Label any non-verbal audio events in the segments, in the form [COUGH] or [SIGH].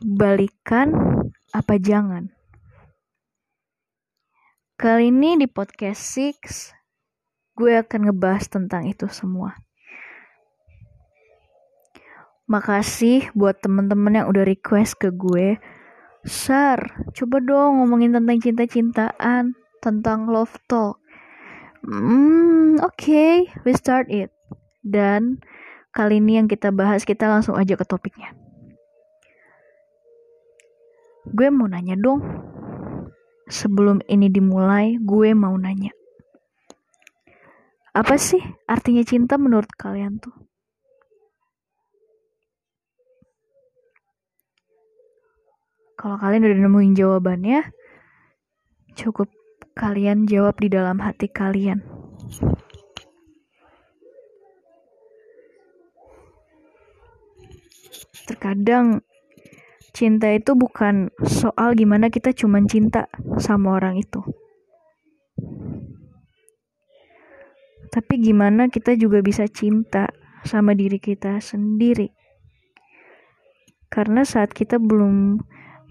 balikan apa jangan? Kali ini di podcast Six, gue akan ngebahas tentang itu semua. Makasih buat temen-temen yang udah request ke gue. Sar, coba dong ngomongin tentang cinta-cintaan, tentang love talk. Hmm, oke, okay, we start it. Dan kali ini yang kita bahas, kita langsung aja ke topiknya. Gue mau nanya dong, sebelum ini dimulai, gue mau nanya. Apa sih artinya cinta menurut kalian tuh? Kalau kalian udah nemuin jawabannya, cukup kalian jawab di dalam hati kalian. Terkadang cinta itu bukan soal gimana kita cuman cinta sama orang itu. Tapi gimana kita juga bisa cinta sama diri kita sendiri. Karena saat kita belum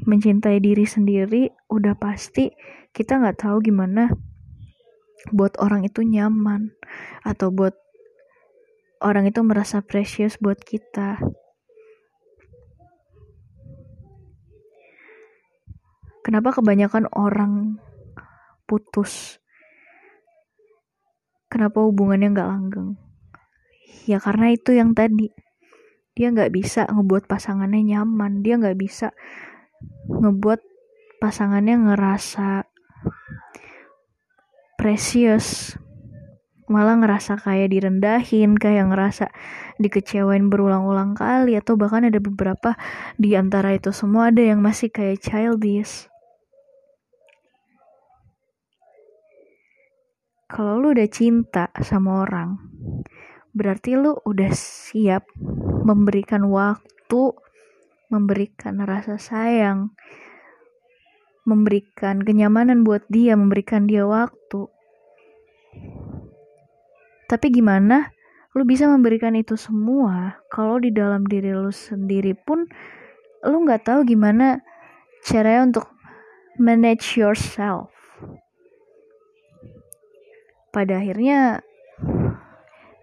mencintai diri sendiri, udah pasti kita nggak tahu gimana buat orang itu nyaman atau buat orang itu merasa precious buat kita. Kenapa kebanyakan orang putus? Kenapa hubungannya nggak langgeng? Ya karena itu yang tadi. Dia nggak bisa ngebuat pasangannya nyaman. Dia nggak bisa ngebuat pasangannya ngerasa precious malah ngerasa kayak direndahin, kayak ngerasa dikecewain berulang-ulang kali atau bahkan ada beberapa di antara itu semua ada yang masih kayak childish. Kalau lu udah cinta sama orang, berarti lu udah siap memberikan waktu, memberikan rasa sayang, memberikan kenyamanan buat dia, memberikan dia waktu. Tapi gimana? Lu bisa memberikan itu semua. Kalau di dalam diri lu sendiri pun lu nggak tahu gimana caranya untuk manage yourself pada akhirnya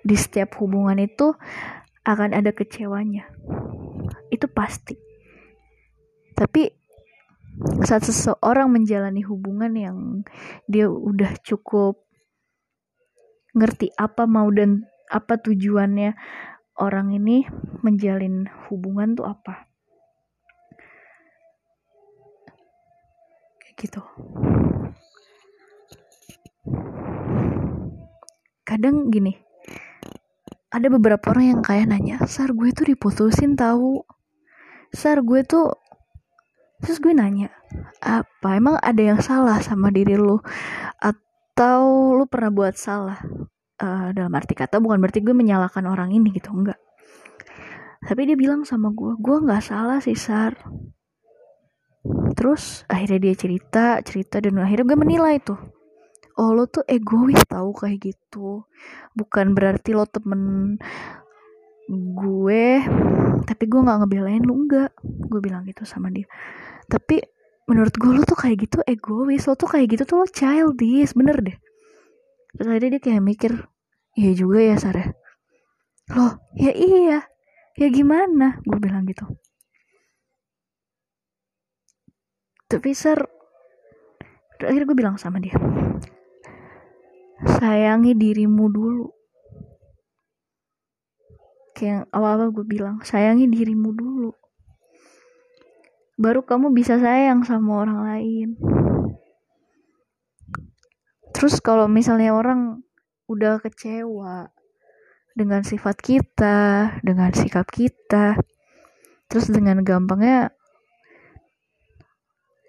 di setiap hubungan itu akan ada kecewanya. Itu pasti. Tapi saat seseorang menjalani hubungan yang dia udah cukup ngerti apa mau dan apa tujuannya orang ini menjalin hubungan tuh apa. Kayak gitu kadang gini ada beberapa orang yang kayak nanya sar gue tuh diputusin tahu sar gue tuh terus gue nanya apa? Emang ada yang salah sama diri lu? Atau lu pernah buat salah? Uh, dalam arti kata bukan berarti gue menyalahkan orang ini gitu enggak. Tapi dia bilang sama gue gue nggak salah sih sar. Terus akhirnya dia cerita cerita dan akhirnya gue menilai tuh oh lo tuh egois tahu kayak gitu. Bukan berarti lo temen gue tapi gue nggak ngebelain lo enggak. Gue bilang gitu sama dia. Tapi menurut gue lo tuh kayak gitu egois. Lo tuh kayak gitu tuh lo childish bener deh. Terus akhirnya dia kayak mikir iya juga ya Sarah lo ya iya. Ya gimana? Gue bilang gitu. Tapi Sar akhirnya gue bilang sama dia sayangi dirimu dulu. Kayak awal-awal gue bilang sayangi dirimu dulu. Baru kamu bisa sayang sama orang lain. Terus kalau misalnya orang udah kecewa dengan sifat kita dengan sikap kita terus dengan gampangnya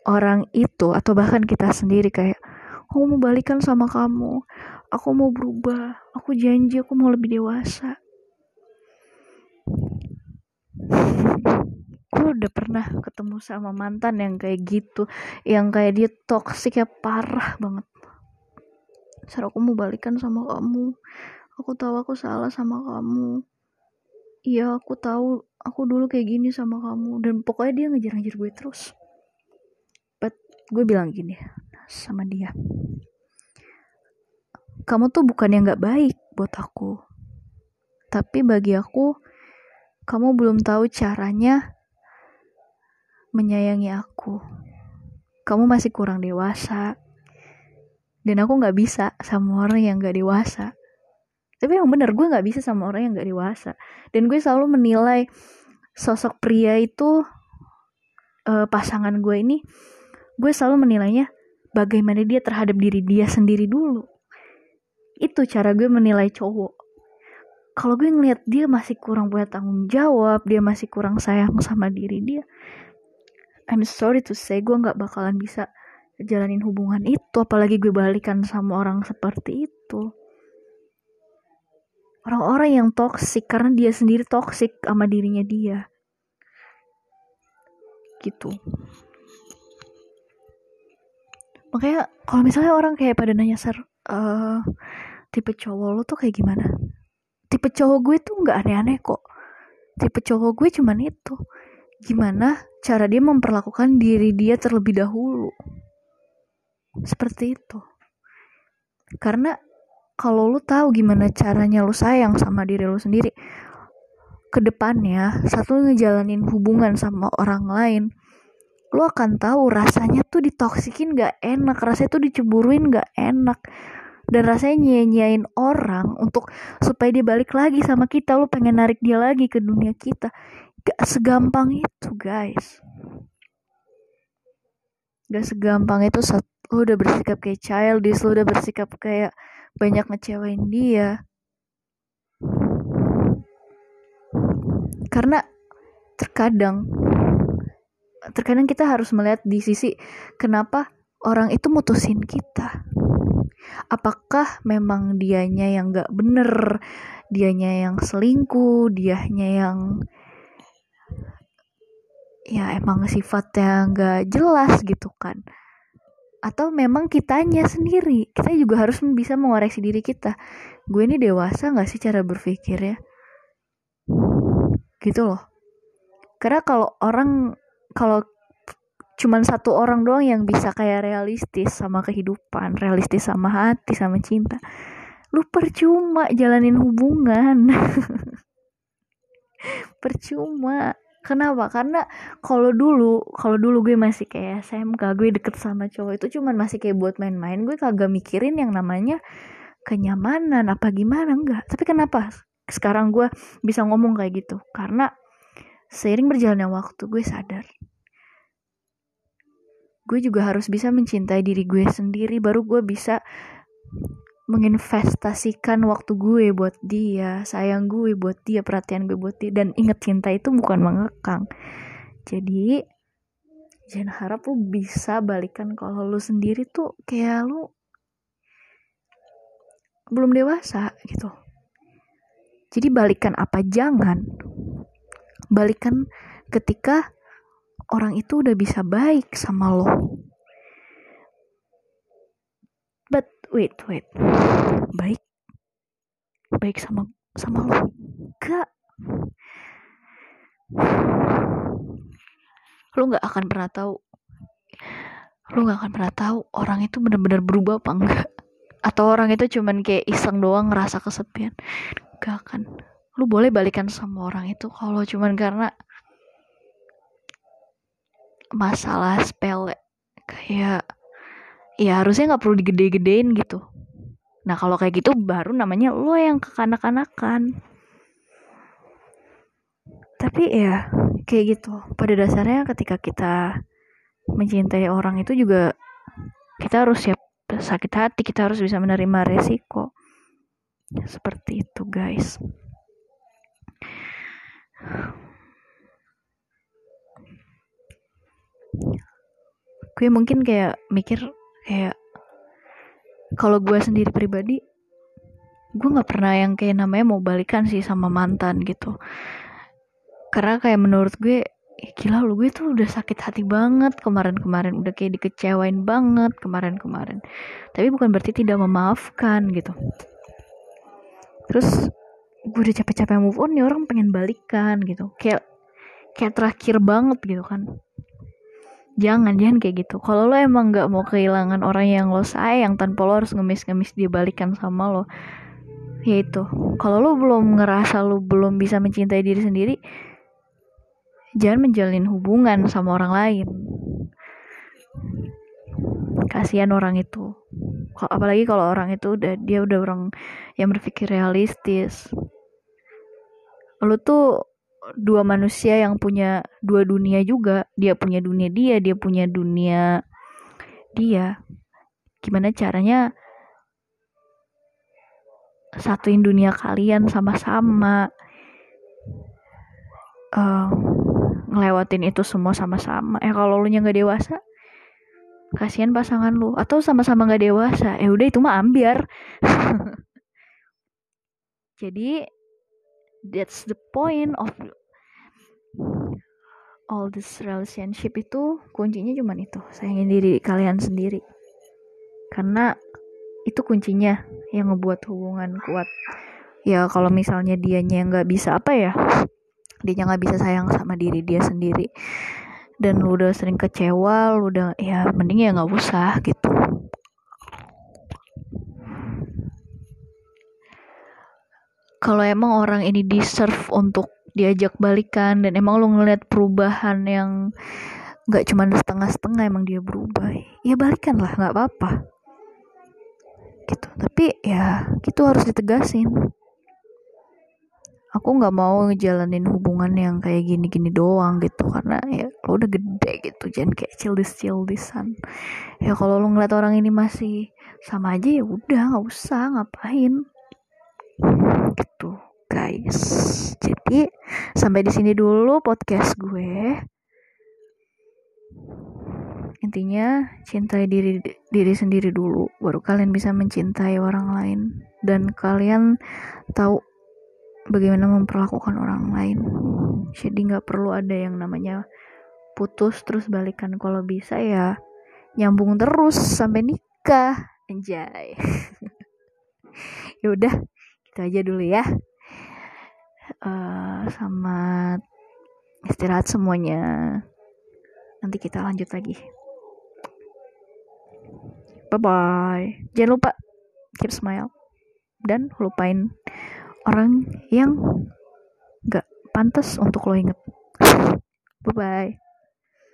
orang itu atau bahkan kita sendiri kayak aku mau balikan sama kamu. Aku mau berubah. Aku janji aku mau lebih dewasa. Gue udah pernah ketemu sama mantan yang kayak gitu. Yang kayak dia toksik ya parah banget. Sar aku mau balikan sama kamu. Aku tahu aku salah sama kamu. Iya aku tahu. Aku dulu kayak gini sama kamu. Dan pokoknya dia ngejar-ngejar gue terus. But gue bilang gini sama dia. Kamu tuh bukan yang gak baik buat aku. Tapi bagi aku kamu belum tahu caranya menyayangi aku. Kamu masih kurang dewasa. Dan aku nggak bisa sama orang yang gak dewasa. Tapi yang bener gue nggak bisa sama orang yang gak dewasa. Dan gue selalu menilai sosok pria itu uh, pasangan gue ini gue selalu menilainya bagaimana dia terhadap diri dia sendiri dulu. Itu cara gue menilai cowok. Kalau gue ngeliat dia masih kurang punya tanggung jawab dia masih kurang sayang sama diri dia I'm sorry to say gue nggak bakalan bisa jalanin hubungan itu apalagi gue balikan sama orang seperti itu. Orang-orang yang toksik karena dia sendiri toksik sama dirinya dia. Gitu makanya kalau misalnya orang kayak pada nanya ser uh, tipe cowok lo tuh kayak gimana? Tipe cowok gue tuh nggak aneh-aneh kok. Tipe cowok gue cuman itu. Gimana cara dia memperlakukan diri dia terlebih dahulu? Seperti itu. Karena kalau lu tahu gimana caranya lu sayang sama diri lu sendiri ke depannya satu ngejalanin hubungan sama orang lain lu akan tahu rasanya tuh ditoksikin gak enak rasanya tuh diceburuin gak enak. Dan rasanya nyanyain orang untuk supaya dia balik lagi sama kita. Lu pengen narik dia lagi ke dunia kita. Gak segampang itu guys. Gak segampang itu saat lu udah bersikap kayak childish lu udah bersikap kayak banyak ngecewain dia. Karena terkadang terkadang kita harus melihat di sisi kenapa orang itu mutusin kita. Apakah memang dianya yang gak bener dianya yang selingkuh dianya yang ya emang sifatnya gak jelas gitu kan? Atau memang kitanya sendiri kita juga harus bisa mengoreksi diri kita. Gue ini dewasa gak sih cara berpikir ya gitu loh. Karena kalau orang kalau cuman satu orang doang yang bisa kayak realistis sama kehidupan realistis sama hati sama cinta lu percuma jalanin hubungan [LAUGHS] percuma Kenapa? Karena kalau dulu, kalau dulu gue masih kayak SMK, gue deket sama cowok itu cuman masih kayak buat main-main, gue kagak mikirin yang namanya kenyamanan apa gimana enggak. Tapi kenapa sekarang gue bisa ngomong kayak gitu? Karena seiring berjalannya waktu gue sadar gue juga harus bisa mencintai diri gue sendiri baru gue bisa menginvestasikan waktu gue buat dia, sayang gue buat dia, perhatian gue buat dia dan inget cinta itu bukan mengekang. Jadi jangan harap lu bisa balikan kalau lu sendiri tuh kayak lu belum dewasa gitu. Jadi balikan apa jangan. Balikan ketika orang itu udah bisa baik sama lo. Wait wait. Baik? Baik sama sama lo? Gak lo nggak akan pernah tahu. Lo nggak akan pernah tahu orang itu benar-benar berubah apa enggak. Atau orang itu cuman kayak iseng doang ngerasa kesepian. Gak akan. Lu boleh balikan sama orang itu kalau cuman karena masalah sepele kayak ya harusnya nggak perlu digede-gedein gitu. Nah kalau kayak gitu baru namanya lo yang kekanak-kanakan. Tapi ya kayak gitu. Pada dasarnya ketika kita mencintai orang itu juga kita harus siap sakit hati kita harus bisa menerima resiko. Seperti itu guys gue mungkin kayak mikir kayak kalau gue sendiri pribadi gue nggak pernah yang kayak namanya mau balikan sih sama mantan gitu. Karena kayak menurut gue eh, gila lu gue tuh udah sakit hati banget kemarin-kemarin udah kayak dikecewain banget kemarin-kemarin. Tapi bukan berarti tidak memaafkan gitu. Terus gue udah capek-capek move on nih orang pengen balikan gitu. Kayak kayak terakhir banget gitu kan jangan jangan kayak gitu. Kalau lo emang nggak mau kehilangan orang yang lo sayang tanpa lo harus ngemis-ngemis dia balikan sama lo ya itu. Kalau lo belum ngerasa lo belum bisa mencintai diri sendiri jangan menjalin hubungan sama orang lain. Kasihan orang itu. Apalagi kalau orang itu udah dia udah orang yang berpikir realistis. Lo tuh dua manusia yang punya dua dunia juga. Dia punya dunia dia dia punya dunia dia. Gimana caranya satuin dunia kalian sama-sama? Uh, ngelewatin itu semua sama-sama. Eh kalau lu nya nggak dewasa kasihan pasangan lu. Atau sama-sama nggak dewasa. Eh udah itu mah ambiar. [LAUGHS] Jadi that's the point of all this relationship itu kuncinya cuma itu sayangin diri kalian sendiri. Karena itu kuncinya yang ngebuat hubungan kuat. Ya kalau misalnya dianya nggak bisa apa ya dia nggak bisa sayang sama diri dia sendiri. Dan lu udah sering kecewa lu udah ya mending ya nggak usah gitu kalau emang orang ini deserve untuk diajak balikan dan emang lu ngeliat perubahan yang nggak cuma setengah-setengah emang dia berubah ya balikan lah nggak apa-apa. Gitu. Tapi ya gitu harus ditegasin. Aku nggak mau ngejalanin hubungan yang kayak gini-gini doang gitu karena ya lo udah gede gitu jangan kayak cildis cildisan ya kalau lo ngeliat orang ini masih sama aja ya udah nggak usah ngapain gitu guys. Jadi sampai di sini dulu podcast gue. Intinya cintai diri diri sendiri dulu baru kalian bisa mencintai orang lain. Dan kalian tahu bagaimana memperlakukan orang lain. Jadi nggak perlu ada yang namanya putus terus balikan. Kalau bisa ya nyambung terus sampai nikah. Anjay. [LAUGHS] Ya udah itu aja dulu ya. Uh, selamat istirahat semuanya. Nanti kita lanjut lagi. Bye bye jangan lupa keep smile. Dan lupain orang yang gak pantas untuk lo inget bye bye